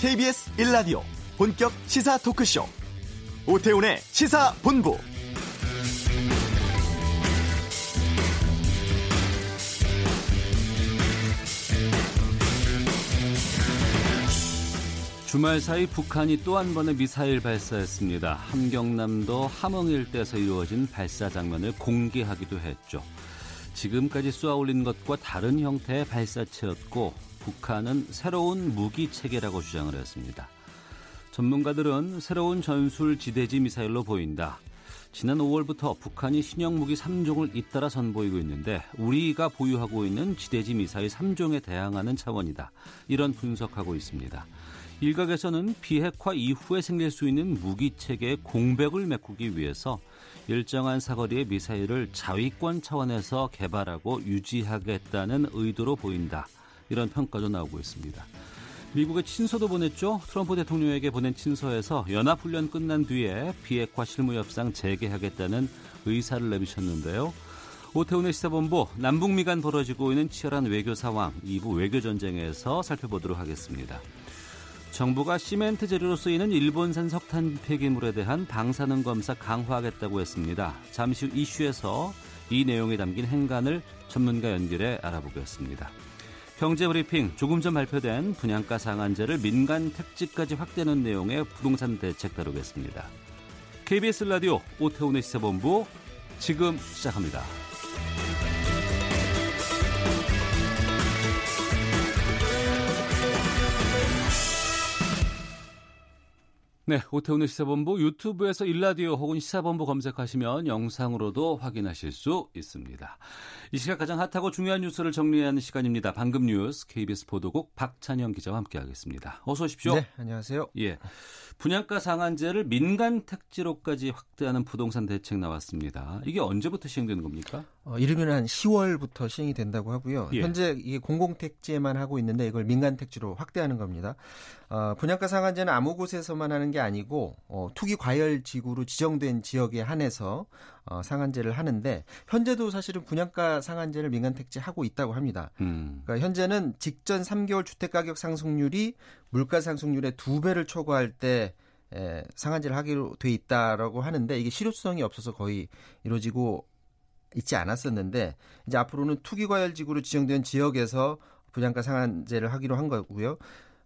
KBS 1라디오 본격 시사 토크쇼 오태훈의 시사본부 주말 사이 북한이 또 한 번의 미사일 발사했습니다. 함경남도 함흥 일대에서 이루어진 발사 장면을 공개하기도 했죠. 지금까지 쏘아올린 것과 다른 형태의 발사체였고 북한은 새로운 무기 체계라고 주장을 했습니다. 전문가들은 새로운 전술 지대지 미사일로 보인다. 지난 5월부터 북한이 신형 무기 3종을 잇따라 선보이고 있는데 우리가 보유하고 있는 지대지 미사일 3종에 대항하는 차원이다. 이런 분석하고 있습니다. 일각에서는 비핵화 이후에 생길 수 있는 무기 체계의 공백을 메꾸기 위해서 일정한 사거리의 미사일을 자위권 차원에서 개발하고 유지하겠다는 의도로 보인다. 이런 평가도 나오고 있습니다. 미국의 친서도 보냈죠. 트럼프 대통령에게 보낸 친서에서 연합훈련 끝난 뒤에 비핵화 실무협상 재개하겠다는 의사를 내비쳤는데요. 오태훈의 시사본부 남북미 간 벌어지고 있는 치열한 외교 상황 2부 외교전쟁에서 살펴보도록 하겠습니다. 정부가 시멘트 재료로 쓰이는 일본산 석탄 폐기물에 대한 방사능 검사 강화하겠다고 했습니다. 잠시 후 이슈에서 이 내용이 담긴 행간을 전문가 연결해 알아보겠습니다. 경제브리핑 조금 전 발표된 분양가 상한제를 민간 택지까지 확대하는 내용의 부동산 대책 다루겠습니다. KBS 라디오 오태훈의 시사본부 지금 시작합니다. 네, 오태훈의 시사본부 유튜브에서 일라디오 혹은 시사본부 검색하시면 영상으로도 확인하실 수 있습니다. 이 시각 가장 핫하고 중요한 뉴스를 정리하는 시간입니다. 방금 뉴스 KBS 보도국 박찬영 기자와 함께하겠습니다. 어서 오십시오. 네, 안녕하세요. 예, 분양가 상한제를 민간 택지로까지 확대하는 부동산 대책 나왔습니다. 이게 언제부터 시행되는 겁니까? 어, 이르면 한 10월부터 시행이 된다고 하고요. 예. 현재 이게 공공택지에만 하고 있는데 이걸 민간 택지로 확대하는 겁니다. 어, 분양가 상한제는 아무 곳에서만 하는 게 아니고 어, 투기 과열 지구로 지정된 지역에 한해서 어, 상한제를 하는데 현재도 사실은 분양가 상한제를 민간 택지 하고 있다고 합니다. 음. 그러니까 현재는 직전 3개월 주택 가격 상승률이 물가 상승률의 두 배를 초과할 때 에, 상한제를 하기로 돼 있다라고 하는데 이게 실효성이 없어서 거의 이루어지고 있지 않았었는데 이제 앞으로는 투기 과열 지구로 지정된 지역에서 분양가 상한제를 하기로 한 거고요.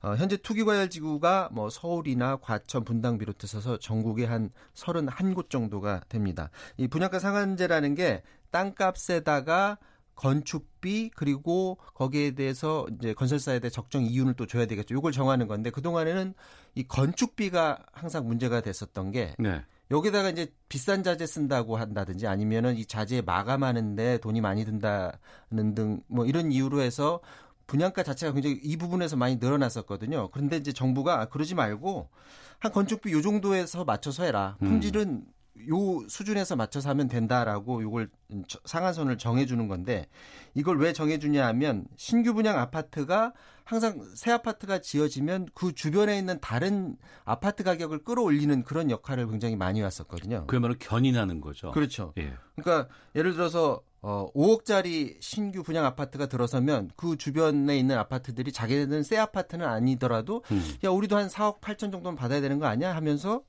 어, 현재 투기과열 지구가 뭐 서울이나 과천, 분당 비롯해서 전국에 한 31곳 정도가 됩니다. 이 분양가 상한제라는 게 땅값에다가 건축비 그리고 거기에 대해서 이제 건설사에 대해 적정 이윤을 또 줘야 되겠죠. 이걸 정하는 건데 그 동안에는 이 건축비가 항상 문제가 됐었던 게 네. 여기다가 이제 비싼 자재 쓴다고 한다든지 아니면은 이 자재 마감하는데 돈이 많이 든다는 등 뭐 이런 이유로 해서 분양가 자체가 굉장히 이 부분에서 많이 늘어났었거든요. 그런데 이제 정부가 그러지 말고 한 건축비 요 정도에서 맞춰서 해라. 음. 품질은 요 수준에서 맞춰서 하면 된다라고 요걸 상한선을 정해주는 건데 이걸 왜 정해주냐 하면 신규 분양 아파트가 항상 새 아파트가 지어지면 그 주변에 있는 다른 아파트 가격을 끌어올리는 그런 역할을 굉장히 많이 왔었거든요. 그야말로 견인하는 거죠. 그렇죠. 예. 그러니까 예를 들어서 어, 5억짜리 신규 분양 아파트가 들어서면 그 주변에 있는 아파트들이 자기네들은 새 아파트는 아니더라도 음. 야 우리도 한 4억 8천 정도는 받아야 되는 거 아니야 하면서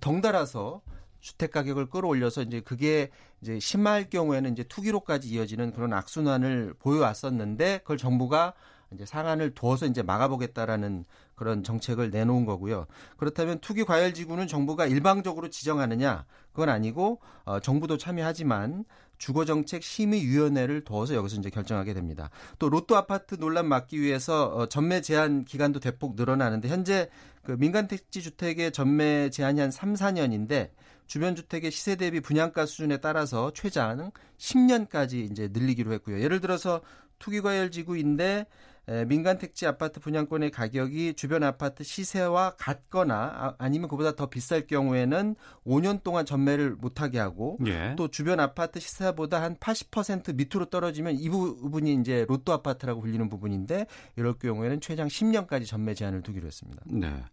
덩달아서 주택 가격을 끌어올려서 이제 그게 이제 심할 경우에는 이제 투기로까지 이어지는 그런 악순환을 보여왔었는데 그걸 정부가 이제 상한을 두어서 이제 막아보겠다라는 그런 정책을 내놓은 거고요. 그렇다면 투기 과열 지구는 정부가 일방적으로 지정하느냐? 그건 아니고 어, 정부도 참여하지만 주거 정책 심의 위원회를 두어서 여기서 이제 결정하게 됩니다. 또 로또 아파트 논란 막기 위해서 어, 전매 제한 기간도 대폭 늘어나는데 현재 그 민간 택지 주택의 전매 제한이 한 3, 4년인데 주변 주택의 시세 대비 분양가 수준에 따라서 최장 10년까지 이제 늘리기로 했고요. 예를 들어서 투기과열 지구인데 민간 택지 아파트 분양권의 가격이 주변 아파트 시세와 같거나 아, 니면 그보다 더 비쌀 경우에는 5년 동안 전매를 못하게 하고 예. 또 주변 아파트 시세보다 한 80% 밑으로 떨어지면 이 부분이 이제 로또 아파트라고 불리는 부분인데 이럴 경우에는 최장 10년까지 전매 제한을 두기로 했습니다. 네.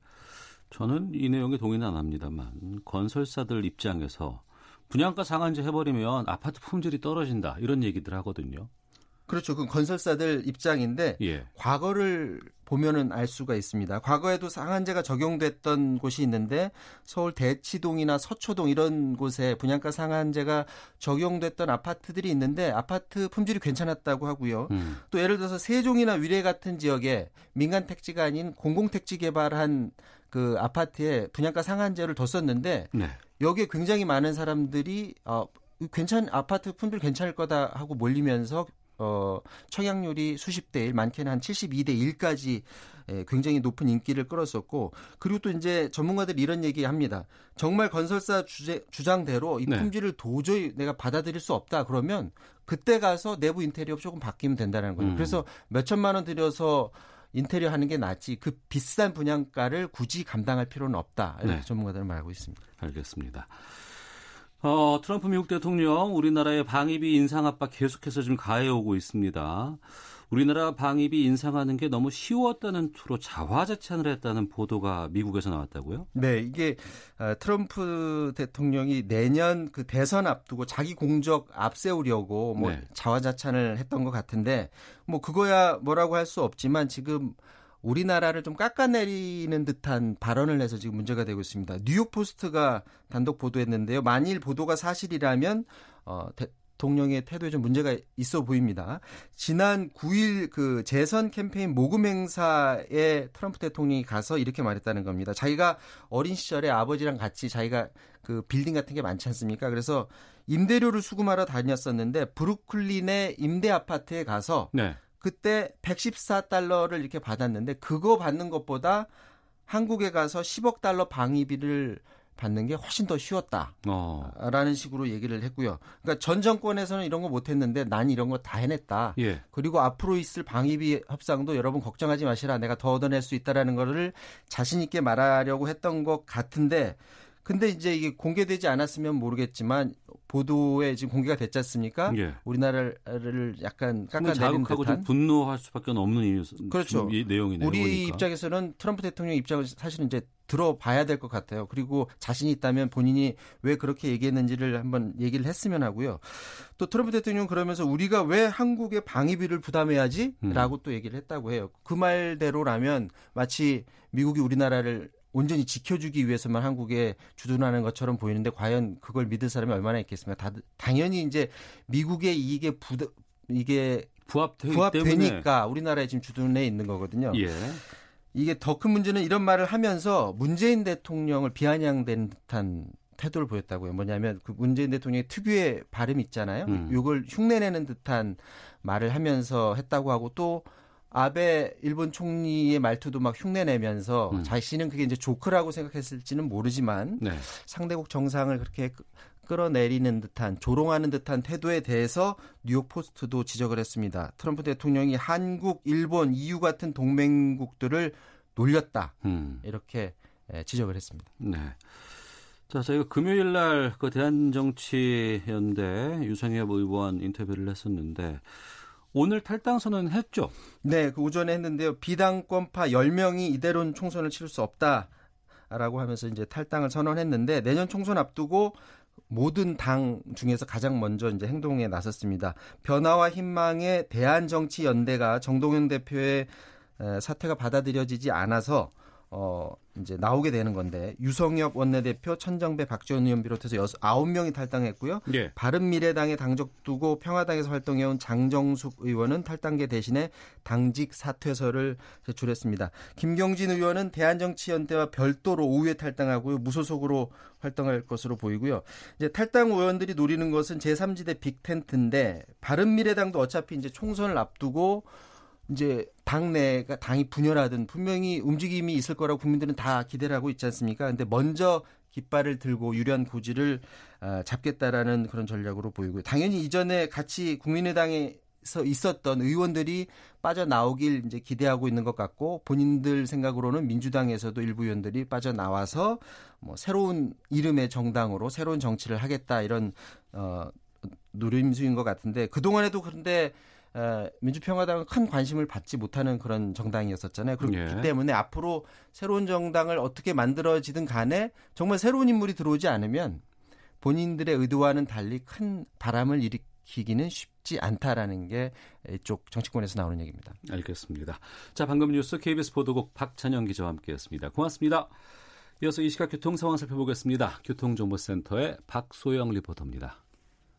저는 이 내용에 동의는 안 합니다만 건설사들 입장에서 분양가 상한제 해버리면 아파트 품질이 떨어진다 이런 얘기들 하거든요. 그렇죠. 그 건설사들 입장인데 예. 과거를 보면은 알 수가 있습니다. 과거에도 상한제가 적용됐던 곳이 있는데 서울 대치동이나 서초동 이런 곳에 분양가 상한제가 적용됐던 아파트들이 있는데 아파트 품질이 괜찮았다고 하고요. 음. 또 예를 들어서 세종이나 위례 같은 지역에 민간 택지가 아닌 공공 택지 개발한 그 아파트에 분양가 상한제를 뒀었는데 네. 여기에 굉장히 많은 사람들이 어 괜찮 아파트 품질 괜찮을 거다 하고 몰리면서 어, 청약률이 수십 대 1, 많게는 한 72대 1까지 예, 굉장히 높은 인기를 끌었었고 그리고 또 이제 전문가들이 이런 얘기 합니다. 정말 건설사 주제, 주장대로 이 네. 품질을 네. 도저히 내가 받아들일 수 없다 그러면 그때 가서 내부 인테리어 조금 바뀌면 된다는 거예요. 음. 그래서 몇 천만 원 들여서 인테리어 하는 게 낫지 그 비싼 분양가를 굳이 감당할 필요는 없다. 이렇게 네. 전문가들은 말하고 있습니다. 알겠습니다. 어, 트럼프 미국 대통령 우리나라의 방위비 인상 압박 계속해서 지금 가해오고 있습니다. 우리나라 방위비 인상하는 게 너무 쉬웠다는 투로 자화자찬을 했다는 보도가 미국에서 나왔다고요? 네, 이게 어, 트럼프 대통령이 내년 그 대선 앞두고 자기 공적 앞세우려고 뭐 네. 자화자찬을 했던 것 같은데 뭐 그거야 뭐라고 할 수 없지만 지금 우리나라를 좀 깎아내리는 듯한 발언을 해서 지금 문제가 되고 있습니다. 뉴욕 포스트가 단독 보도했는데요. 만일 보도가 사실이라면 어, 대통령의 태도에 좀 문제가 있어 보입니다. 지난 9일 그 재선 캠페인 모금 행사에 트럼프 대통령이 가서 이렇게 말했다는 겁니다. 자기가 어린 시절에 아버지랑 같이 자기가 그 빌딩 같은 게 많지 않습니까? 그래서 임대료를 수금하러 다녔었는데 브루클린의 임대 아파트에 가서 네. 그때 114달러를 이렇게 받았는데 그거 받는 것보다 한국에 가서 10억 달러 방위비를 받는 게 훨씬 더 쉬웠다라는 어. 식으로 얘기를 했고요. 그러니까 전 정권에서는 이런 거 못했는데 난 이런 거 다 해냈다. 예. 그리고 앞으로 있을 방위비 협상도 여러분 걱정하지 마시라. 내가 더 얻어낼 수 있다라는 거를 자신 있게 말하려고 했던 것 같은데 근데 이제 이게 공개되지 않았으면 모르겠지만 보도에 지금 공개가 됐지 않습니까? 예. 우리나라를 약간 깎아내린 듯한 좀 분노할 수밖에 없는 이유 그렇죠. 이 내용이네요. 우리 보니까. 입장에서는 트럼프 대통령 입장을 사실은 이제 들어봐야 될 것 같아요. 그리고 자신이 있다면 본인이 왜 그렇게 얘기했는지를 한번 얘기를 했으면 하고요. 또 트럼프 대통령 그러면서 우리가 왜 한국의 방위비를 부담해야지?라고 음. 또 얘기를 했다고 해요. 그 말대로라면 마치 미국이 우리나라를 온전히 지켜주기 위해서만 한국에 주둔하는 것처럼 보이는데 과연 그걸 믿을 사람이 얼마나 있겠습니까? 다, 당연히 이제 미국의 이게 부 이게 부합되, 부합되니까 우리나라에 지금 주둔해 있는 거거든요. 예. 이게 더 큰 문제는 이런 말을 하면서 문재인 대통령을 비아냥된 듯한 태도를 보였다고요. 뭐냐면 그 문재인 대통령의 특유의 발음 있잖아요. 음. 이걸 흉내내는 듯한 말을 하면서 했다고 하고 또 아베 일본 총리의 말투도 막 흉내내면서 음. 자신은 그게 이제 조크라고 생각했을지는 모르지만 네. 상대국 정상을 그렇게 끌어내리는 듯한 조롱하는 듯한 태도에 대해서 뉴욕 포스트도 지적을 했습니다. 트럼프 대통령이 한국, 일본, EU 같은 동맹국들을 놀렸다 음. 이렇게 지적을 했습니다. 네. 자, 저희가 금요일 날 그 대한정치연대 유상엽 의원 인터뷰를 했었는데 오늘 탈당 선언 했죠? 네, 그 오전에 했는데요. 비당권파 10명이 이대로는 총선을 치를 수 없다. 라고 하면서 이제 탈당을 선언했는데 내년 총선 앞두고 모든 당 중에서 가장 먼저 이제 행동에 나섰습니다. 변화와 희망의 대한정치연대가 정동영 대표의 사태가 받아들여지지 않아서 어 이제 나오게 되는 건데 유성엽 원내대표, 천정배, 박지원 의원 비롯해서 여섯 아홉 명이 탈당했고요. 예. 바른미래당에 당적 두고 평화당에서 활동해온 장정숙 의원은 탈당계 대신에 당직 사퇴서를 제출했습니다. 김경진 의원은 대한정치연대와 별도로 오후에 탈당하고요. 무소속으로 활동할 것으로 보이고요. 이제 탈당 의원들이 노리는 것은 제3지대 빅텐트인데 바른미래당도 어차피 이제 총선을 앞두고 이제 당내가 당이 분열하든 분명히 움직임이 있을 거라고 국민들은 다 기대를 하고 있지 않습니까? 근데 먼저 깃발을 들고 유리한 고지를 어, 잡겠다라는 그런 전략으로 보이고요. 당연히 이전에 같이 국민의당에 서 있었던 의원들이 빠져나오길 이제 기대하고 있는 것 같고 본인들 생각으로는 민주당에서도 일부 의원들이 빠져나와서 뭐 새로운 이름의 정당으로 새로운 정치를 하겠다 이런 어 노림수인 것 같은데 그 동안에도 그런데 민주평화당은 큰 관심을 받지 못하는 그런 정당이었었잖아요. 그렇기 예. 때문에 앞으로 새로운 정당을 어떻게 만들어지든 간에 정말 새로운 인물이 들어오지 않으면 본인들의 의도와는 달리 큰 바람을 일으키기는 쉽지 않다라는 게 이쪽 정치권에서 나오는 얘기입니다. 알겠습니다. 자, 방금 뉴스 KBS 보도국 박찬영 기자와 함께했습니다. 고맙습니다. 이어서 이 시각 교통 상황 살펴보겠습니다. 교통정보센터의 박소영 리포터입니다.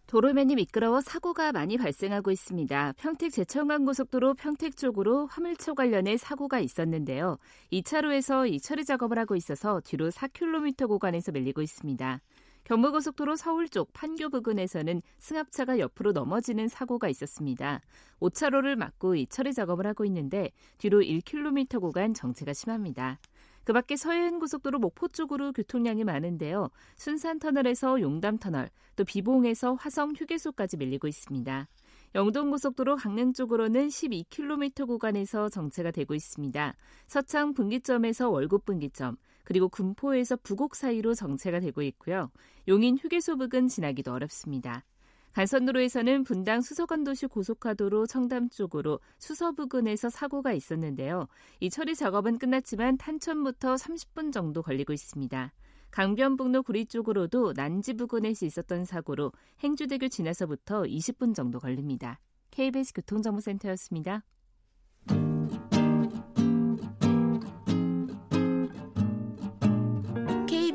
도로면이 미끄러워 사고가 많이 발생하고 있습니다. 평택 제천간 고속도로 평택 쪽으로 화물차 관련해 사고가 있었는데요. 2차로에서 이 처리 작업을 하고 있어서 뒤로 4km 구간에서 밀리고 있습니다. 경부고속도로 서울 쪽 판교 부근에서는 승합차가 옆으로 넘어지는 사고가 있었습니다. 5차로를 막고 이 처리 작업을 하고 있는데 뒤로 1km 구간 정체가 심합니다. 그 밖에 서해안 고속도로 목포 쪽으로 교통량이 많은데요. 순산터널에서 용담터널, 또 비봉에서 화성 휴게소까지 밀리고 있습니다. 영동고속도로 강릉 쪽으로는 12km 구간에서 정체가 되고 있습니다. 서창 분기점에서 월곡 분기점, 그리고 군포에서 부곡 사이로 정체가 되고 있고요. 용인 휴게소 부근 지나기도 어렵습니다. 간선도로에서는 분당 수서관도시 고속화도로 청담 쪽으로 수서 부근에서 사고가 있었는데요. 이 처리 작업은 끝났지만 탄천부터 30분 정도 걸리고 있습니다. 강변북로 구리 쪽으로도 난지 부근에서 있었던 사고로 행주대교 지나서부터 20분 정도 걸립니다. KBS 교통정보센터였습니다.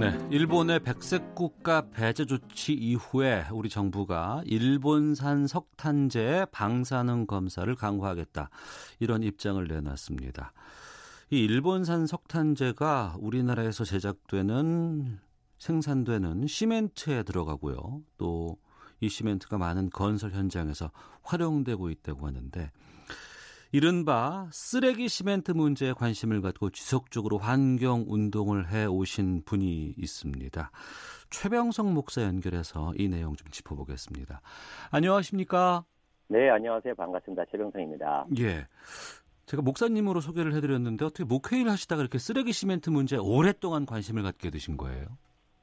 네, 일본의 백색 국가 배제 조치 이후에 우리 정부가 일본산 석탄재 방사능 검사를 강화하겠다 이런 입장을 내놨습니다. 이 일본산 석탄재가 우리나라에서 제작되는 생산되는 시멘트에 들어가고요. 또 이 시멘트가 많은 건설 현장에서 활용되고 있다고 하는데 이른바 쓰레기 시멘트 문제에 관심을 갖고 지속적으로 환경 운동을 해 오신 분이 있습니다. 최병성 목사 연결해서 이 내용 좀 짚어보겠습니다. 안녕하십니까? 네, 안녕하세요. 반갑습니다. 최병성입니다. 예. 제가 목사님으로 소개를 해드렸는데 어떻게 목회를 하시다가 이렇게 쓰레기 시멘트 문제에 오랫동안 관심을 갖게 되신 거예요?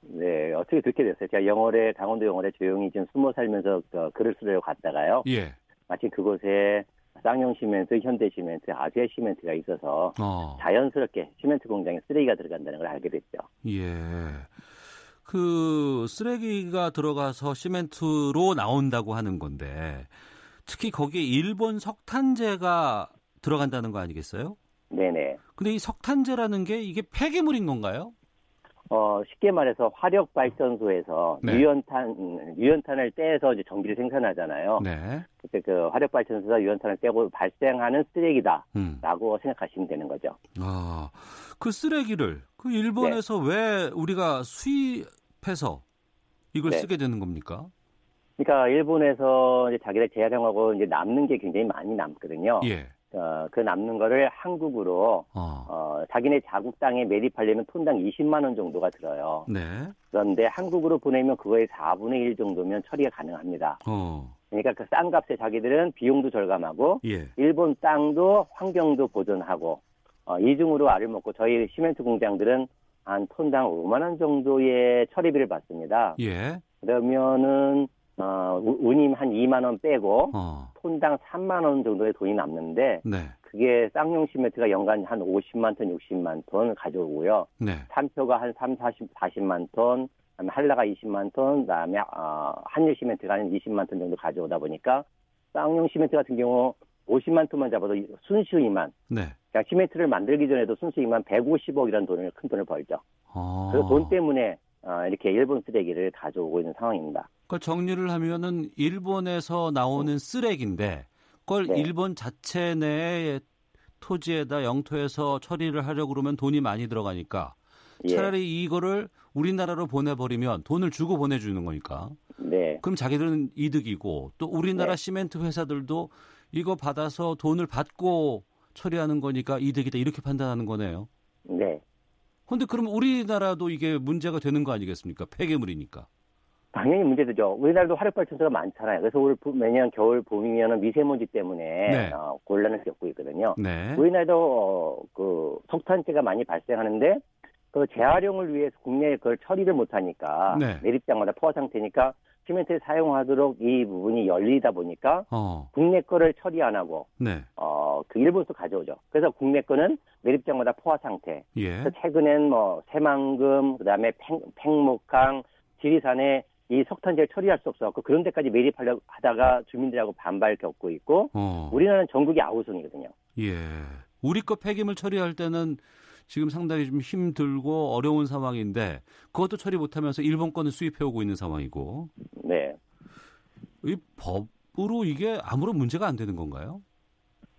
네, 어떻게 듣게 됐어요. 제가 영월에, 강원도 영월에 조용히 좀 숨어 살면서 그 글을 쓰려고 갔다가요. 예. 마침 그곳에 쌍용 시멘트, 현대 시멘트, 아재 시멘트가 있어서 어. 자연스럽게 시멘트 공장에 쓰레기가 들어간다는 걸 알게 됐죠. 예. 그 쓰레기가 들어가서 시멘트로 나온다고 하는 건데 특히 거기에 일본 석탄재가 들어간다는 거 아니겠어요? 네네. 근데 이 석탄재라는 게 이게 폐기물인 건가요? 어, 쉽게 말해서 화력 발전소에서 네. 유연탄 유연탄을 떼서 이제 전기를 생산하잖아요. 네. 그때 그 화력 발전소에서 유연탄을 떼고 발생하는 쓰레기다라고 음. 생각하시면 되는 거죠. 아, 그 쓰레기를 그 일본에서 네. 왜 우리가 수입해서 이걸 네. 쓰게 되는 겁니까? 그러니까 일본에서 이제 자기들 재활용하고 이제 남는 게 굉장히 많이 남거든요. 예. 어, 그 남는 거를 한국으로 어. 어. 자기네 자국 땅에 매립하려면 톤당 20만 원 정도가 들어요. 네. 그런데 한국으로 보내면 그거의 4분의 1 정도면 처리가 가능합니다. 어. 그러니까 그 싼 값에 자기들은 비용도 절감하고 예. 일본 땅도 환경도 보존하고 어, 이중으로 알을 먹고 저희 시멘트 공장들은 한 톤당 5만 원 정도의 처리비를 받습니다. 예. 그러면은 어, 운임 한 2만 원 빼고 어. 톤당 3만 원 정도의 돈이 남는데 네. 그게 쌍용 시멘트가 연간 한 50만 톤, 60만 톤 가져오고요. 네. 산표가 한 3, 40, 40만 톤, 그다음에 한라가 20만 톤, 그다음에 어, 한일 시멘트가 한 20만 톤 정도 가져오다 보니까 쌍용 시멘트 같은 경우 50만 톤만 잡아도 순수이만 네. 그냥 시멘트를 만들기 전에도 순수이만 150억이라는 돈을 큰 돈을 벌죠. 어. 그래서 돈 때문에 어, 이렇게 일본 쓰레기를 가져오고 있는 상황입니다. 그 정리를 하면은 일본에서 나오는 쓰레기인데 그걸 네. 일본 자체 내에 토지에다 영토에서 처리를 하려고 그러면 돈이 많이 들어가니까 예. 차라리 이거를 우리나라로 보내버리면 돈을 주고 보내주는 거니까. 네. 그럼 자기들은 이득이고 또 우리나라 네. 시멘트 회사들도 이거 받아서 돈을 받고 처리하는 거니까 이득이다 이렇게 판단하는 거네요. 네. 근데 그럼 우리나라도 이게 문제가 되는 거 아니겠습니까? 폐기물이니까. 당연히 문제되죠. 우리나라도 화력발전소가 많잖아요. 그래서 올 매년 겨울 봄이면 미세먼지 때문에 네. 어, 곤란을 겪고 있거든요. 네. 우리나라도 어, 그 석탄재가 많이 발생하는데 그 재활용을 위해서 국내에 그걸 처리를 못하니까 네. 매립장마다 포화 상태니까 시멘트를 사용하도록 이 부분이 열리다 보니까 어. 국내 거를 처리 안 하고 네. 어, 그 일본서 가져오죠. 그래서 국내 거는 매립장마다 포화 상태. 예. 최근엔 뭐 새만금, 그다음에 팽, 팽목항, 지리산에 이 석탄재를 처리할 수 없어서 그런 데까지 매립하려고 하다가 주민들하고 반발 겪고 있고 어. 우리나라는 전국이 아우성이거든요. 예. 우리 거 폐기물 처리할 때는 지금 상당히 좀 힘들고 어려운 상황인데 그것도 처리 못하면서 일본 거는 수입해 오고 있는 상황이고 네. 이 법으로 이게 아무런 문제가 안 되는 건가요?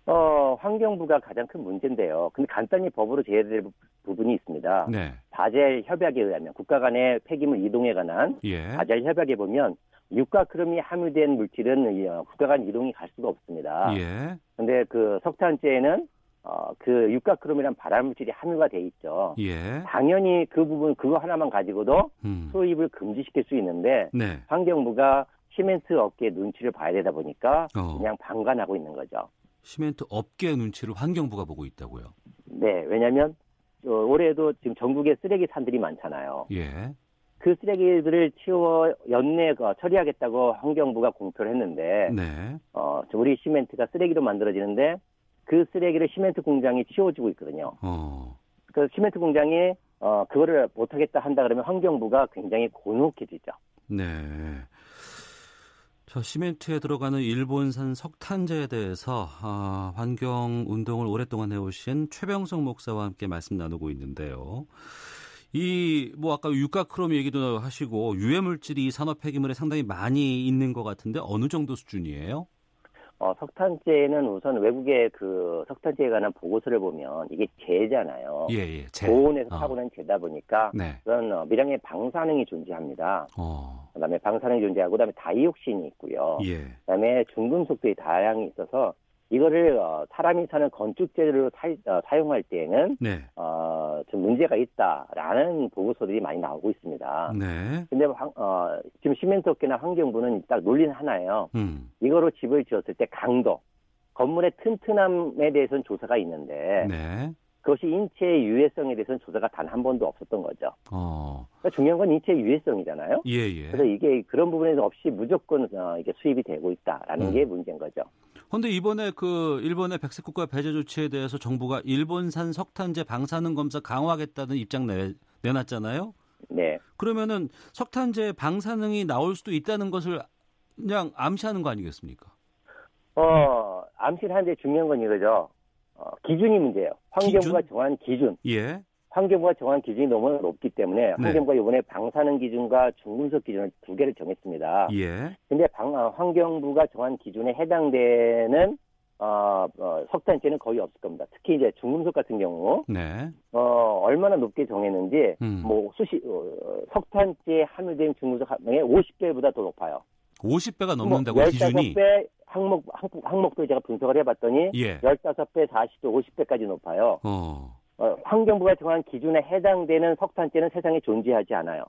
어, 환경부가 가장 큰 문제인데요. 근데 간단히 법으로 제외될 부- 부분이 있습니다. 네. 바젤 협약에 의하면 국가 간의 폐기물 이동에 관한 예. 바젤 협약에 보면 육가 크롬이 함유된 물질은 이, 어, 국가 간 이동이 갈 수가 없습니다. 예. 근데 그 석탄재에는 어, 그 육가 크롬이란 발암 물질이 함유가 돼 있죠. 예. 당연히 그 부분 그거 하나만 가지고도 음. 수입을 금지시킬 수 있는데 네. 환경부가 시멘트 업계 눈치를 봐야 되다 보니까 어. 그냥 방관하고 있는 거죠. 시멘트 업계 눈치를 환경부가 보고 있다고요. 네, 왜냐하면 어, 올해도 지금 전국에 쓰레기 산들이 많잖아요. 예. 그 쓰레기들을 치워 연내 그 처리하겠다고 환경부가 공표를 했는데 네. 어, 우리 시멘트가 쓰레기로 만들어지는데 그 쓰레기를 시멘트 공장이 치워주고 있거든요. 어. 그 시멘트 공장이 어, 그거를 못하겠다 한다 그러면 환경부가 굉장히 곤혹해지죠. 네. 저 시멘트에 들어가는 일본산 석탄재에 대해서 아, 환경 운동을 오랫동안 해오신 최병성 목사와 함께 말씀 나누고 있는데요. 이 뭐 아까 유가 크롬 얘기도 하시고 유해 물질이 이 산업 폐기물에 상당히 많이 있는 것 같은데 어느 정도 수준이에요? 어, 석탄재는 우선 외국의 그 석탄재에 관한 보고서를 보면 이게 재잖아요. 예, 예. 재. 고온에서 어. 타고 난 재다 보니까 네. 그런 어, 미량의 방사능이 존재합니다. 어. 그다음에 방사능이 존재하고 그다음에 다이옥신이 있고요. 예. 그다음에 중금속들이 다량이 있어서 이거를 어, 사람이 사는 건축 재료로 사, 용할 때에는 네. 어, 좀 문제가 있다라는 보고서들이 많이 나오고 있습니다. 네. 근데 황- 어, 지금 시멘트 업계나 환경부는 딱 논리는 하나예요. 음. 이거로 집을 지었을 때 강도, 건물의 튼튼함에 대해서는 조사가 있는데 네. 그것이 인체의 유해성에 대해서는 조사가 단 한 번도 없었던 거죠. 어. 그러니까 중요한 건 인체의 유해성이잖아요. 예, 예. 그래서 이게 그런 부분에서 없이 무조건 어, 이게 수입이 되고 있다라는 음. 게 문제인 거죠. 근데 이번에 그 일본의 백색 국가 배제 조치에 대해서 정부가 일본산 석탄재 방사능 검사 강화하겠다는 입장 내, 내놨잖아요. 네. 그러면은 석탄재 방사능이 나올 수도 있다는 것을 그냥 암시하는 거 아니겠습니까? 어, 암시하는데 중요한 건 이거죠. 어, 기준이 문제예요. 환경부가 기준? 정한 기준. 예. 환경부가 정한 기준이 너무 높기 때문에 네. 환경부가 이번에 방사능 기준과 중금속 기준을 두 개를 정했습니다. 예. 근데 방, 어, 환경부가 정한 기준에 해당되는 어, 어, 석탄재는 거의 없을 겁니다. 특히 이제 중금속 같은 경우 네. 어, 얼마나 높게 정했는지 음. 뭐 수시 어, 석탄재에 함유된 중금속 함량의 50배보다 더 높아요. 50배가 넘는다고 뭐 기준이 15배 항목 항- 항목도 제가 분석을 해봤더니 예. 15배, 40배, 50배까지 높아요. 어. 어, 환경부가 정한 기준에 해당되는 석탄재는 세상에 존재하지 않아요.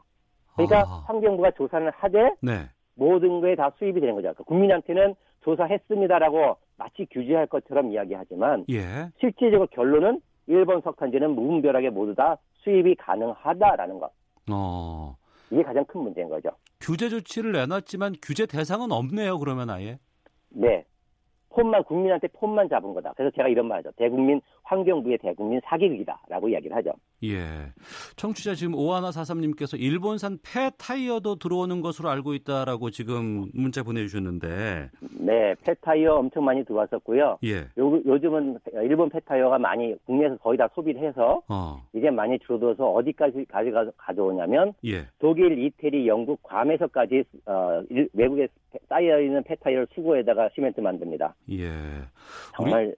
그러니까 아. 환경부가 조사를 하되 네. 모든 거에 다 수입이 되는 거죠. 그러니까 국민한테는 조사했습니다라고 마치 규제할 것처럼 이야기하지만 예. 실질적으로 결론은 일본 석탄재는 무분별하게 모두 다 수입이 가능하다라는 것. 어. 이게 가장 큰 문제인 거죠. 규제 조치를 내놨지만 규제 대상은 없네요. 그러면 아예. 네. 폰만 국민한테 폰만 잡은 거다. 그래서 제가 이런 말하죠. 대국민 환경부의 대국민 사기극이다라고 이야기를 하죠. 예. 청취자 지금 오하나 사삼님께서 일본산 폐 타이어도 들어오는 것으로 알고 있다라고 지금 문자 보내주셨는데, 네, 폐 타이어 엄청 많이 들어왔었고요. 예. 요, 요즘은 일본 폐 타이어가 많이 국내에서 거의 다 소비를 해서 어, 이제 많이 줄어들어서 어디까지 가져가 가져오냐면 예. 독일, 이태리, 영국, 괌에서까지 어, 일- 외국에 쌓여 있는 폐 타이어를 수거에다가 시멘트 만듭니다. 예. 정말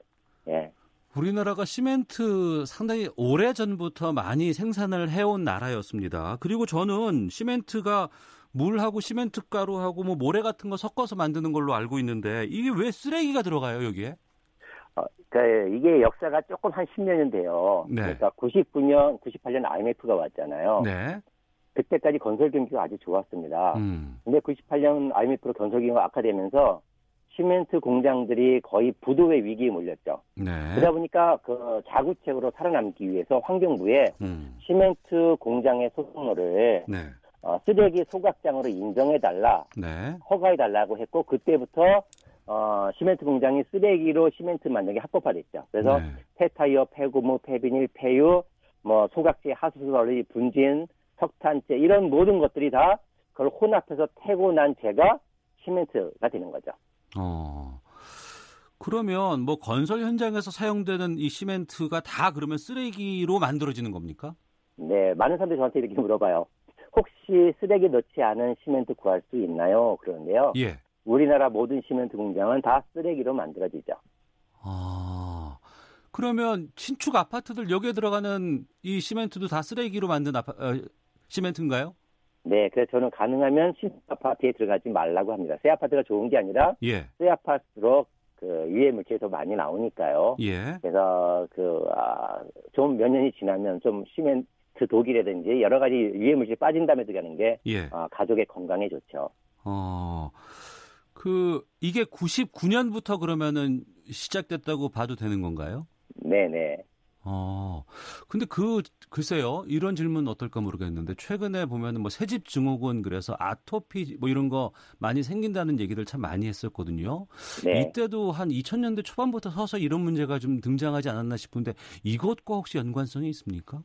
예. 우리나라가 시멘트 상당히 오래 전부터 많이 생산을 해온 나라였습니다. 그리고 저는 시멘트가 물하고 시멘트 가루하고 뭐 모래 같은 거 섞어서 만드는 걸로 알고 있는데 이게 왜 쓰레기가 들어가요 여기에? 어, 그러니까 이게 역사가 조금 한 10년은 돼요. 네. 그러니까 99년, 98년 IMF가 왔잖아요. 네. 그때까지 건설 경기가 아주 좋았습니다. 음. 근데 98년 IMF로 건설 경기가 악화되면서 시멘트 공장들이 거의 부도의 위기에 몰렸죠. 네. 그러다 보니까 그 자구책으로 살아남기 위해서 환경부에 음. 시멘트 공장의 소송로를 네. 어, 쓰레기 소각장으로 인정해달라, 네. 허가해달라고 했고 그때부터 어, 시멘트 공장이 쓰레기로 시멘트 만들기 합법화됐죠. 그래서 네. 폐타이어, 폐고무, 폐비닐, 폐유, 뭐 소각제, 하수설리, 분진, 석탄재 이런 모든 것들이 다 그걸 혼합해서 태고 난 재가 시멘트가 되는 거죠. 어. 그러면 뭐 건설 현장에서 사용되는 이 시멘트가 다 그러면 쓰레기로 만들어지는 겁니까? 네, 많은 사람들이 저한테 이렇게 물어봐요. 혹시 쓰레기 넣지 않은 시멘트 구할 수 있나요? 그러는데요. 예. 우리나라 모든 시멘트 공장은 다 쓰레기로 만들어지죠. 아. 그러면 신축 아파트들 여기에 들어가는 이 시멘트도 다 쓰레기로 만든 아파, 어, 시멘트인가요? 네, 그래서 저는 가능하면 신축 아파트에 들어가지 말라고 합니다. 새 아파트가 좋은 게 아니라 예. 새 아파트로 그 유해 물질이 더 많이 나오니까요. 예. 그래서 그, 아, 좀몇 년이 지나면 좀 시멘트 독이라든지 여러 가지 유해 물질이 빠진 다음에 들어가는 게 예. 아, 가족의 건강에 좋죠. 어. 그 이게 99년부터 그러면은 시작됐다고 봐도 되는 건가요? 네 네. 어. 근데 그 글쎄요. 이런 질문 어떨까 모르겠는데 최근에 보면은 뭐 새집 증후군 그래서 아토피 뭐 이런 거 많이 생긴다는 얘기를 참 많이 했었거든요. 네. 이때도 한 2000년대 초반부터 서서 이런 문제가 좀 등장하지 않았나 싶은데 이것과 혹시 연관성이 있습니까?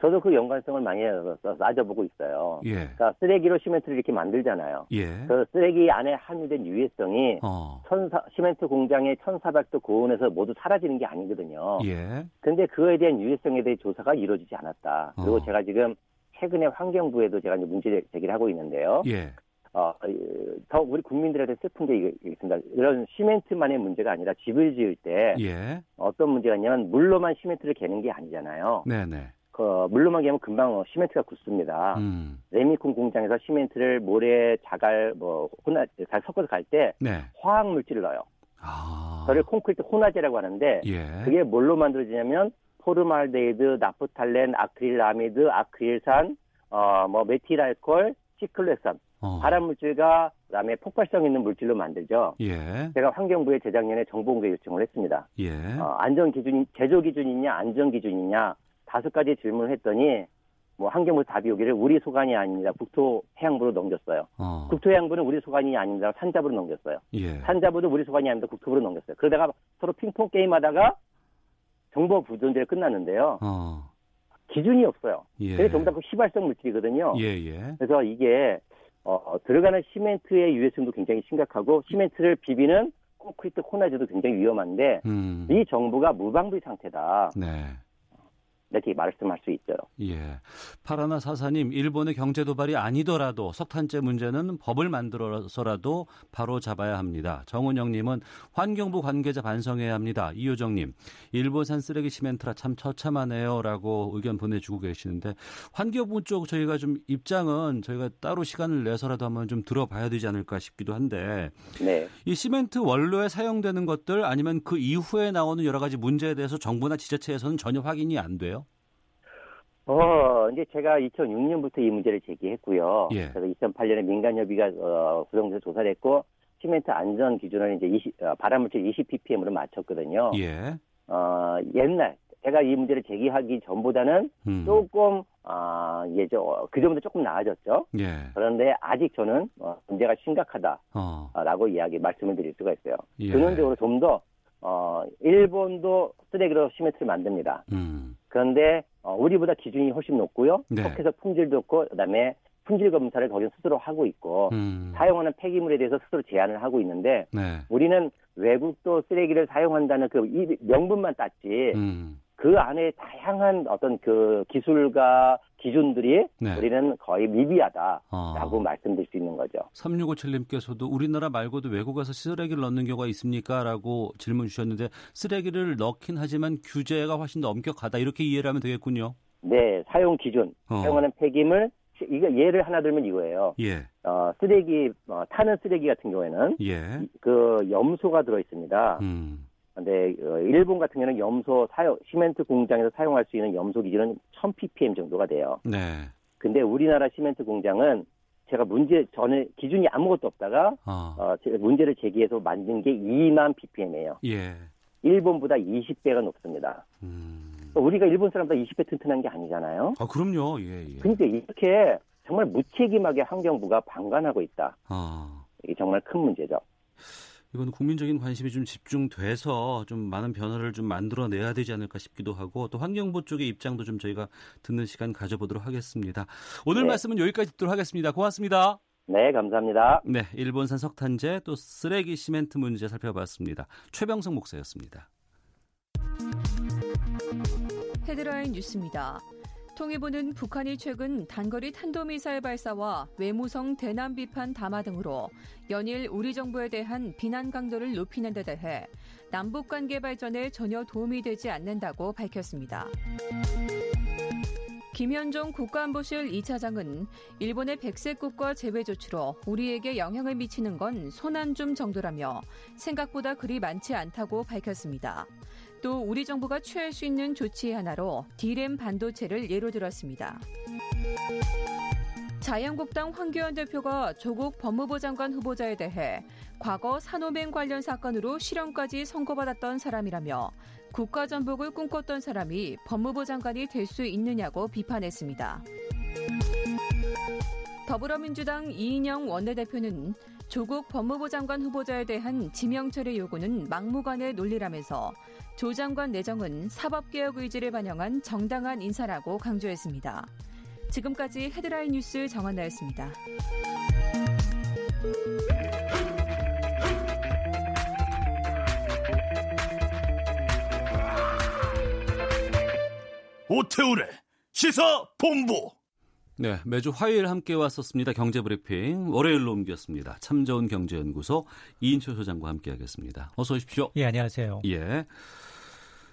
저도 그 연관성을 많이 따져보고 있어요. 예. 그러니까 쓰레기로 시멘트를 이렇게 만들잖아요. 예. 그 쓰레기 안에 함유된 유해성이 어. 천사, 시멘트 공장의 1400도 고온에서 모두 사라지는 게 아니거든요. 예. 근데 그거에 대한 유해성에 대해 조사가 이루어지지 않았다. 그리고 어. 제가 지금 최근에 환경부에도 제가 이제 문제 제기를 하고 있는데요. 예. 어, 이, 더 우리 국민들한테 슬픈 게 있습니다. 이런 시멘트만의 문제가 아니라 집을 지을 때 예. 어떤 문제가 있냐면 물로만 시멘트를 개는 게 아니잖아요. 네, 네. 그 물로만 개면 금방 어, 시멘트가 굳습니다. 음. 레미콘 공장에서 시멘트를 모래, 자갈, 뭐 혼합 잘 섞어서 갈때 네. 화학 물질을 넣어요. 아. 그걸 콘크리트 혼화제라고 하는데 예. 그게 뭘로 만들어지냐면 포름알데히드, 나프탈렌, 아크릴아미드, 아크릴산, 어, 뭐 메틸알코올, 시클레산 어. 발암 물질과 그다음에 폭발성 있는 물질로 만들죠. 예. 제가 환경부에 재작년에 정보공개 요청을 했습니다. 예. 어, 안전 기준이 제조 기준이냐 안전 기준이냐 다섯 가지 질문을 했더니 뭐 환경부 답이 오기를 우리 소관이 아닙니다. 국토해양부로 넘겼어요. 어. 국토해양부는 우리 소관이 아닙니다. 산자부로 넘겼어요. 예. 산자부도 우리 소관이 아닙니다. 국토부로 넘겼어요. 그러다가 서로 핑퐁 게임하다가 정보 부존재로 끝났는데요. 어. 기준이 없어요. 예. 그게 전부 다그 휘발성 물질이거든요. 예, 예. 그래서 이게 어, 들어가는 시멘트의 유해성도 굉장히 심각하고 시멘트를 비비는 콘크리트 코나즈도 굉장히 위험한데 음. 이 정부가 무방비 상태다 네. 이렇게 말씀할 수 있죠. 예. 파라나 사사님, 일본의 경제 도발이 아니더라도 석탄재 문제는 법을 만들어서라도 바로 잡아야 합니다. 정은영님은 환경부 관계자 반성해야 합니다. 이효정님, 일본산 쓰레기 시멘트라 참 처참하네요라고 의견 보내주고 계시는데 환경부 쪽 저희가 좀 입장은 저희가 따로 시간을 내서라도 한번 좀 들어봐야 되지 않을까 싶기도 한데 네. 이 시멘트 원료에 사용되는 것들 아니면 그 이후에 나오는 여러 가지 문제에 대해서 정부나 지자체에서는 전혀 확인이 안 돼요. 어, 이제 제가 2006년부터 이 문제를 제기했고요. 예. 그래서 2008년에 민간협의가 어, 구성돼서 조사를 했고 시멘트 안전 기준을 이제 20, 어, 발암물질 20ppm으로 맞췄거든요. 예. 어, 옛날 제가 이 문제를 제기하기 전보다는 음. 조금 아, 이게 저그 전보다 조금 나아졌죠. 예. 그런데 아직 저는 어, 문제가 심각하다라고 어. 이야기 말씀을 드릴 수가 있어요. 예. 근원적으로 좀 더 어, 일본도 쓰레기로 시멘트를 만듭니다. 음. 그런데 어, 우리보다 기준이 훨씬 높고요. 네. 속해서 품질 좋고 그다음에 품질 검사를 거기서 스스로 하고 있고 음. 사용하는 폐기물에 대해서 스스로 제한을 하고 있는데 네. 우리는 외국도 쓰레기를 사용한다는 그이 명분만 땄지 음. 그 안에 다양한 어떤 그 기술과 기준들이 네. 우리는 거의 미비하다라고 어. 말씀드릴 수 있는 거죠. 3657님께서도 우리나라 말고도 외국에서 쓰레기를 넣는 경우가 있습니까? 라고 질문 주셨는데 쓰레기를 넣긴 하지만 규제가 훨씬 더 엄격하다 이렇게 이해를 하면 되겠군요. 네, 사용 기준, 어. 사용하는 폐기물 이거 예를 하나 들면 이거예요. 예. 어, 쓰레기 어, 타는 쓰레기 같은 경우에는 예. 그 염소가 들어 있습니다. 음. 근데 어, 일본 같은 경우는 염소 사용 시멘트 공장에서 사용할 수 있는 염소 기준은 1000 ppm 정도가 돼요. 네. 근데 우리나라 시멘트 공장은 제가 문제 전에 기준이 아무것도 없다가 아. 어, 문제를 제기해서 만든 게 2만 ppm이에요. 예. 일본보다 20배가 높습니다. 음. 우리가 일본 사람보다 20배 튼튼한 게 아니잖아요. 아, 그럼요. 예, 예. 근데 이렇게 정말 무책임하게 환경부가 방관하고 있다. 아. 이게 정말 큰 문제죠. 이건 국민적인 관심이 좀 집중돼서 좀 많은 변화를 좀 만들어내야 되지 않을까 싶기도 하고 또 환경부 쪽의 입장도 좀 저희가 듣는 시간 가져보도록 하겠습니다. 오늘 네. 말씀은 여기까지 듣도록 하겠습니다. 고맙습니다. 네, 감사합니다. 네, 일본산 석탄재 또 쓰레기 시멘트 문제 살펴봤습니다. 최병성 목사였습니다. 헤드라인 뉴스입니다. 통일부는 북한이 최근 단거리 탄도미사일 발사와 외무성 대남 비판 담화 등으로 연일 우리 정부에 대한 비난 강도를 높이는 데 대해 남북 관계 발전에 전혀 도움이 되지 않는다고 밝혔습니다. 김현종 국가안보실 2차장은 일본의 백색국가 제외 조치로 우리에게 영향을 미치는 건 손안줌 정도라며 생각보다 그리 많지 않다고 밝혔습니다. 또 우리 정부가 취할 수 있는 조치 하나로 디램 반도체를 예로 들었습니다. 자유한국당 황교안 대표가 조국 법무부 장관 후보자에 대해 과거 산호맹 관련 사건으로 실형까지 선고받았던 사람이라며 국가 전복을 꿈꿨던 사람이 법무부 장관이 될 수 있느냐고 비판했습니다. 더불어민주당 이인영 원내대표는 조국 법무부 장관 후보자에 대한 지명 처리 요구는 막무가내 논리라면서 조 장관 내정은 사법개혁 의지를 반영한 정당한 인사라고 강조했습니다. 지금까지 헤드라인 뉴스 정한나였습니다. 오태우래 시사 본부. 네, 매주 화요일 함께 왔었습니다. 경제브리핑 월요일로 옮겼습니다. 참 좋은 경제연구소 이인철 소장과 함께하겠습니다. 어서 오십시오. 예, 안녕하세요. 예.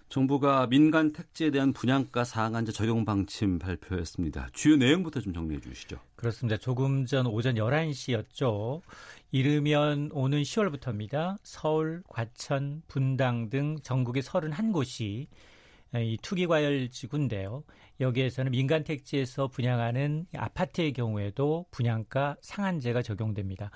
정부가 민간 택지에 대한 분양가 상한제 적용 방침 발표했습니다. 주요 내용부터 좀 정리해 주시죠. 그렇습니다. 조금 전 오전 11시였죠. 이르면 오는 10월부터입니다. 서울, 과천, 분당 등 전국의 31곳이 이 투기과열 지구인데요. 여기에서는 민간 택지에서 분양하는 아파트의 경우에도 분양가 상한제가 적용됩니다.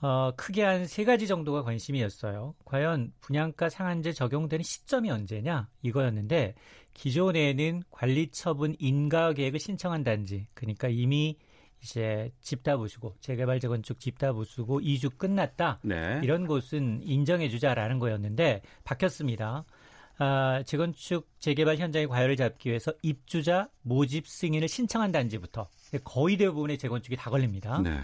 어, 크게 한 세 가지 정도가 관심이었어요. 과연 분양가 상한제 적용되는 시점이 언제냐? 이거였는데, 기존에는 관리처분 인가 계획을 신청한 단지, 그러니까 이미 이제 집 다 부수고, 재개발, 재건축 집 다 부수고, 이주 끝났다. 네. 이런 곳은 인정해주자라는 거였는데, 바뀌었습니다. 아, 재건축 재개발 현장의 과열을 잡기 위해서 입주자 모집 승인을 신청한 단지부터 거의 대부분의 재건축이 다 걸립니다. 네.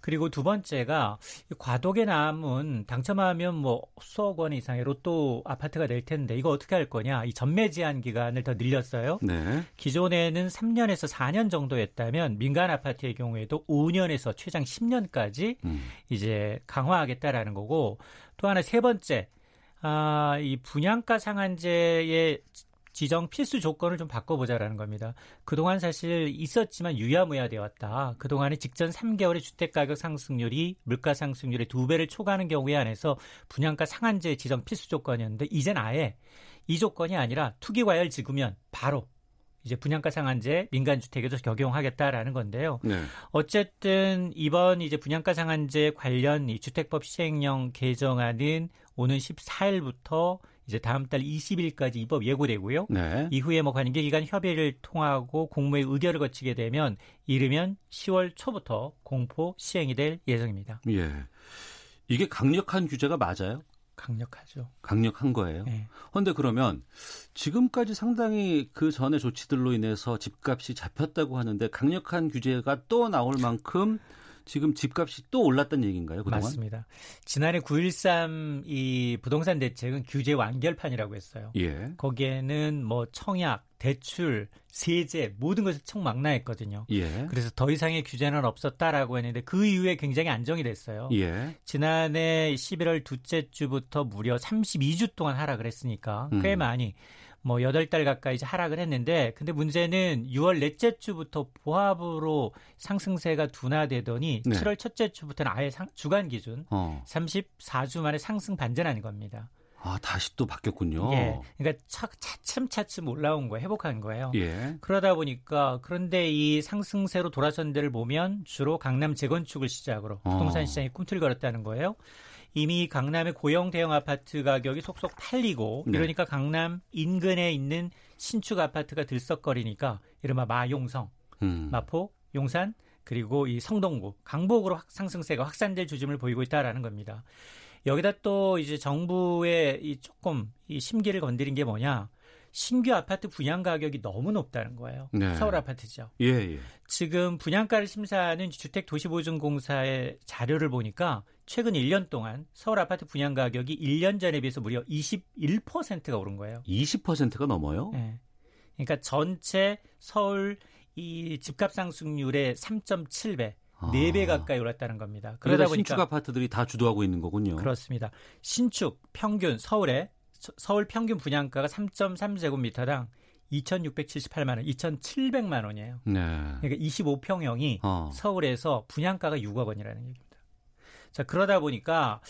그리고 두 번째가 과도계 남은 당첨하면 뭐 수억 원 이상의 로또 아파트가 될 텐데 이거 어떻게 할 거냐? 이 전매 제한 기간을 더 늘렸어요. 네. 기존에는 3년에서 4년 정도였다면 민간 아파트의 경우에도 5년에서 최장 10년까지 음. 이제 강화하겠다라는 거고 또 하나 세 번째 아, 이 분양가 상한제의 지정 필수 조건을 좀 바꿔보자라는 겁니다. 그동안 사실 있었지만 유야무야 되었다. 그동안에 직전 3개월의 주택가격 상승률이 물가 상승률의 두 배를 초과하는 경우에 한해서 분양가 상한제 지정 필수 조건이었는데 이젠 아예 이 조건이 아니라 투기과열 지구면 바로 이제 분양가 상한제 민간 주택에도 적용하겠다라는 건데요. 네. 어쨌든 이번 이제 분양가 상한제 관련 이 주택법 시행령 개정안은 오는 14일부터 이제 다음 달 20일까지 입법 예고되고요. 네. 이후에 뭐 관계기관 협의를 통하고 공무의 의결을 거치게 되면 이르면 10월 초부터 공포 시행이 될 예정입니다. 예. 이게 강력한 규제가 맞아요? 강력하죠. 강력한 거예요. 네. 그런데 그러면 지금까지 상당히 그 전의 조치들로 인해서 집값이 잡혔다고 하는데 강력한 규제가 또 나올 만큼 지금 집값이 또 올랐다는 얘기인가요? 그동안? 맞습니다. 지난해 9.13 이 부동산 대책은 규제 완결판이라고 했어요. 예. 거기에는 뭐 청약, 대출, 세제 모든 것을 총망라했거든요. 예. 그래서 더 이상의 규제는 없었다라고 했는데 그 이후에 굉장히 안정이 됐어요. 예. 지난해 11월 둘째 주부터 무려 32주 동안 하락을 했으니까 꽤 음. 많이 뭐 8달 가까이 이제 하락을 했는데 근데 문제는 6월 넷째 주부터 보합으로 상승세가 둔화되더니 네. 7월 첫째 주부터는 아예 상- 주간 기준 어. 34주 만에 상승 반전한 겁니다. 아, 다시 또 바뀌었군요. 예. 그러니까 차, 차츰차츰 올라온 거예요. 회복한 거예요. 예. 그러다 보니까 그런데 이 상승세로 돌아선 데를 보면 주로 강남 재건축을 시작으로 어. 부동산 시장이 꿈틀거렸다는 거예요. 이미 강남의 고형 대형 아파트 가격이 속속 팔리고 네. 이러니까 강남 인근에 있는 신축 아파트가 들썩거리니까 이른바 마용성, 음. 마포, 용산 그리고 이 성동구, 강북으로 확- 상승세가 확산될 조짐을 보이고 있다라는 겁니다. 여기다 또 이제 정부의 이 조금 이 심기를 건드린 게 뭐냐? 신규 아파트 분양 가격이 너무 높다는 거예요. 네. 서울 아파트죠. 예, 예. 지금 분양가를 심사하는 주택도시보증공사의 자료를 보니까 최근 1년 동안 서울 아파트 분양 가격이 1년 전에 비해서 무려 21%가 오른 거예요. 20%가 넘어요? 예. 그러니까 전체 서울 이 집값 상승률의 3.7배, 아. 4배 가까이 올랐다는 겁니다. 그러다 그러다 신축 보니까 아파트들이 다 주도하고 있는 거군요. 그렇습니다. 신축 평균 서울에 서- 서울 평균 분양가가 3.3제곱미터당 2,678만 원, 2,700만 원이에요. 네. 그러니까 25평형이 어. 서울에서 분양가가 6억 원이라는 얘기입니다. 자, 그러다 보니까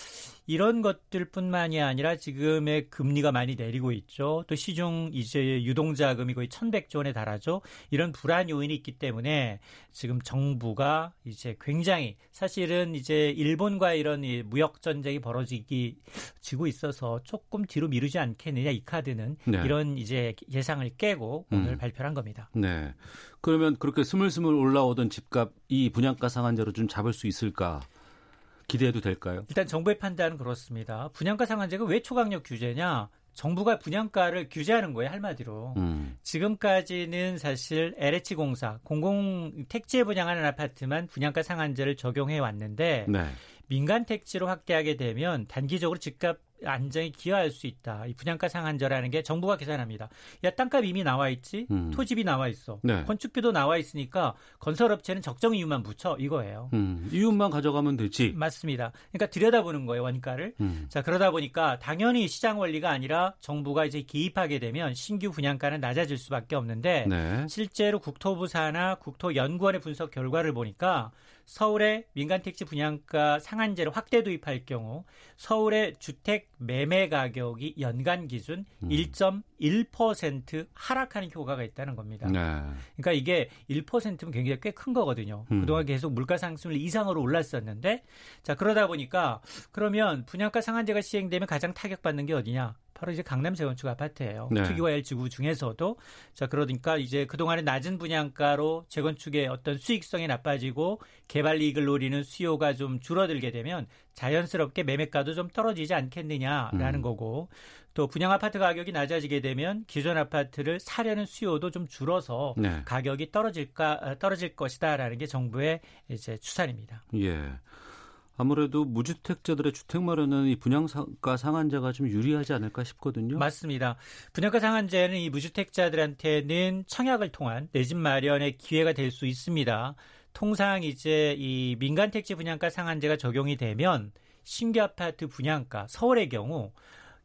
이런 것들뿐만이 아니라 지금의 금리가 많이 내리고 있죠. 또 시중 이제 유동자금이 거의 1,100조 원에 달하죠. 이런 불안 요인이 있기 때문에 지금 정부가 이제 굉장히 사실은 이제 일본과 이런 이 무역 전쟁이 벌어지기 지고 있어서 조금 뒤로 미루지 않겠느냐 이 카드는 네. 이런 이제 예상을 깨고 오늘 음. 발표를 한 겁니다. 네. 그러면 그렇게 스물스물 올라오던 집값 이 분양가 상한제로 좀 잡을 수 있을까? 기대해도 될까요? 일단 정부의 판단은 그렇습니다. 분양가 상한제가 왜 초강력 규제냐? 정부가 분양가를 규제하는 거예요, 한마디로. 음. 지금까지는 사실 LH공사, 공공 택지에 분양하는 아파트만 분양가 상한제를 적용해 왔는데 네. 민간 택지로 확대하게 되면 단기적으로 집값 안정에 기여할 수 있다. 이 분양가 상한제라는 게 정부가 계산합니다. 야 땅값 이미 나와 있지, 음. 토지비 나와 있어, 네. 건축비도 나와 있으니까 건설업체는 적정 이유만 붙여 이거예요. 음. 이윤만 가져가면 되지. 맞습니다. 그러니까 들여다보는 거예요 원가를. 음. 자 그러다 보니까 당연히 시장 원리가 아니라 정부가 이제 개입하게 되면 신규 분양가는 낮아질 수밖에 없는데 네. 실제로 국토부 산하 국토연구원의 분석 결과를 보니까 서울의 민간 택지 분양가 상한제를 확대 도입할 경우 서울의 주택 매매 가격이 연간 기준 음. 1.1% 하락하는 효과가 있다는 겁니다. 네. 그러니까 이게 1%면 굉장히 꽤 큰 거거든요. 음. 그동안 계속 물가 상승률 이상으로 올랐었는데 자 그러다 보니까 그러면 분양가 상한제가 시행되면 가장 타격받는 게 어디냐? 바로 이제 강남 재건축 아파트예요. 네. 투기과열 지구 중에서도 자 그러니까 이제 그동안에 낮은 분양가로 재건축의 어떤 수익성이 나빠지고 개발 이익을 노리는 수요가 좀 줄어들게 되면 자연스럽게 매매가도 좀 떨어지지 않겠느냐라는 음. 거고 또 분양 아파트 가격이 낮아지게 되면 기존 아파트를 사려는 수요도 좀 줄어서 네. 가격이 떨어질까 어, 떨어질 것이다라는 게 정부의 이제 추산입니다. 예. 아무래도 무주택자들의 주택 마련은 이 분양가 상한제가 좀 유리하지 않을까 싶거든요. 맞습니다. 분양가 상한제는 이 무주택자들한테는 청약을 통한 내 집 마련의 기회가 될 수 있습니다. 통상 이제 이 민간 택지 분양가 상한제가 적용이 되면 신규 아파트 분양가 서울의 경우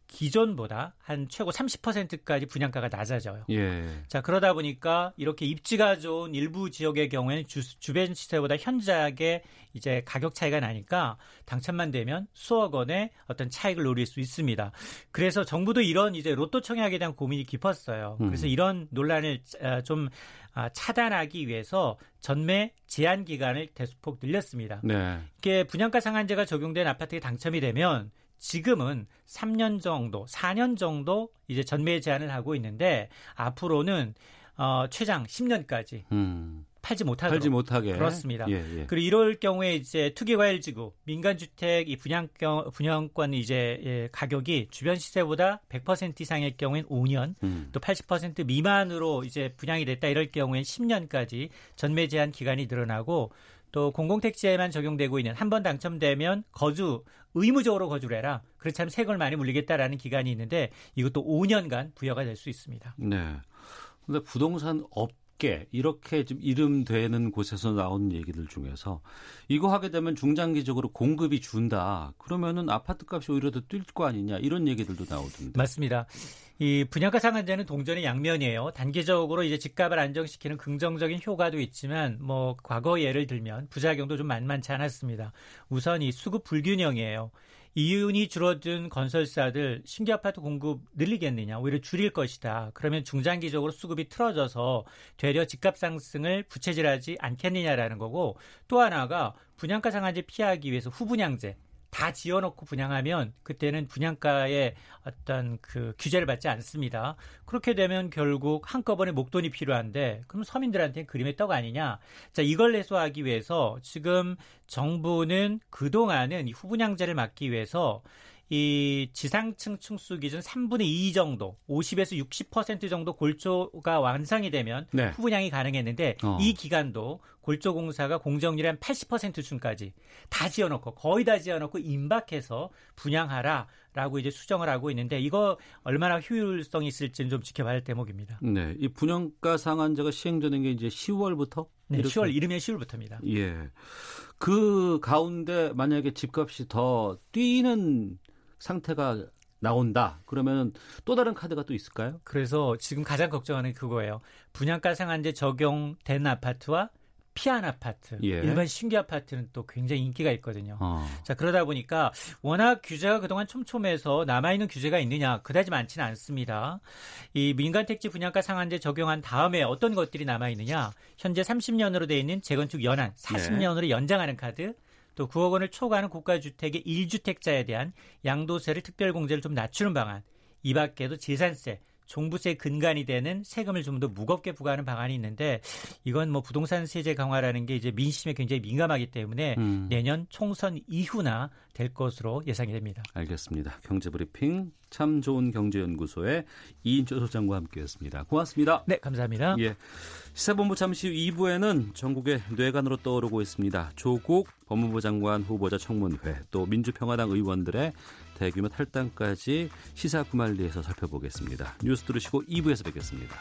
기존보다 한 최고 30%까지 분양가가 낮아져요. 예. 자 그러다 보니까 이렇게 입지가 좋은 일부 지역의 경우에는 주, 주변 시세보다 현저하게 이제 가격 차이가 나니까 당첨만 되면 수억 원의 어떤 차익을 노릴 수 있습니다. 그래서 정부도 이런 이제 로또 청약에 대한 고민이 깊었어요. 그래서 음. 이런 논란을 아, 좀 아, 차단하기 위해서 전매 제한 기간을 대수폭 늘렸습니다. 네. 이게 분양가 상한제가 적용된 아파트에 당첨이 되면 지금은 3년 정도, 4년 정도 이제 전매 제한을 하고 있는데 앞으로는 어, 최장 10년까지 음. 팔지 못하도록 팔지 못하게. 그렇습니다. 예, 예. 그리고 이럴 경우에 이제 투기과열지구 민간주택 이 분양권 분양권 이제 예, 가격이 주변 시세보다 100% 이상일 경우엔 5년, 음. 또80% 미만으로 이제 분양이 됐다 이럴 경우엔 10년까지 전매 제한 기간이 늘어나고 또 공공택지에만 적용되고 있는 한 번 당첨되면 거주 의무적으로 거주를 해라. 그렇지 않으면 세금을 많이 물리겠다라는 기간이 있는데 이것도 5년간 부여가 될 수 있습니다. 네. 근데 부동산 업계 이렇게 좀 이름되는 곳에서 나오는 얘기들 중에서 이거 하게 되면 중장기적으로 공급이 준다. 그러면은 아파트 값이 오히려 더 뛸 거 아니냐 이런 얘기들도 나오던데. 맞습니다. 이 분양가 상한제는 동전의 양면이에요. 단기적으로 이제 집값을 안정시키는 긍정적인 효과도 있지만 뭐 과거 예를 들면 부작용도 좀 만만치 않았습니다. 우선 이 수급 불균형이에요. 이윤이 줄어든 건설사들 신규 아파트 공급 늘리겠느냐 오히려 줄일 것이다. 그러면 중장기적으로 수급이 틀어져서 되려 집값 상승을 부채질하지 않겠느냐라는 거고 또 하나가 분양가 상한제 피하기 위해서 후분양제 다 지어놓고 분양하면 그때는 분양가의 어떤 그 규제를 받지 않습니다. 그렇게 되면 결국 한꺼번에 목돈이 필요한데 그럼 서민들한테는 그림의 떡 아니냐? 자 이걸 해소하기 위해서 지금 정부는 그 동안은 이 후분양제를 막기 위해서 이 지상층 층수 기준 3분의 2 정도, 50에서 60% 정도 골조가 완성이 되면 네. 후분양이 가능했는데 어. 이 기간도 골조 공사가 공정률 한 80% 순까지 다 지어놓고 거의 다 지어놓고 임박해서 분양하라라고 이제 수정을 하고 있는데 이거 얼마나 효율성이 있을지는 좀 지켜봐야 할 대목입니다. 네, 이 분양가 상한제가 시행되는 게 이제 10월부터? 네, 이렇게? 10월 이르면 10월부터입니다. 예. 그 가운데 만약에 집값이 더 뛰는 상태가 나온다. 그러면 또 다른 카드가 또 있을까요? 그래서 지금 가장 걱정하는 그거예요. 분양가 상한제 적용된 아파트와 피한 아파트, 예. 일반 신규 아파트는 또 굉장히 인기가 있거든요. 어. 자 그러다 보니까 워낙 규제가 그동안 촘촘해서 남아 있는 규제가 있느냐 그다지 많지는 않습니다. 이 민간 택지 분양가 상한제 적용한 다음에 어떤 것들이 남아 있느냐? 현재 30년으로 돼 있는 재건축 연한 40년으로 네. 연장하는 카드. 또 9억 원을 초과하는 국가주택의 1주택자에 대한 양도세를 특별공제를 좀 낮추는 방안, 이 밖에도 재산세, 종부세 근간이 되는 세금을 좀 더 무겁게 부과하는 방안이 있는데 이건 뭐 부동산 세제 강화라는 게 이제 민심에 굉장히 민감하기 때문에 음. 내년 총선 이후나 될 것으로 예상이 됩니다. 알겠습니다. 경제브리핑 참 좋은 경제연구소의 이인조 소장과 함께했습니다. 고맙습니다. 네, 감사합니다. 예. 시사본부 잠시 후 2부에는 전국의 뇌관으로 떠오르고 있습니다. 조국 법무부 장관 후보자 청문회 또 민주평화당 의원들의 대규모 탈당까지 시사 구말리에서 살펴보겠습니다. 뉴스 들으시고 2부에서 뵙겠습니다.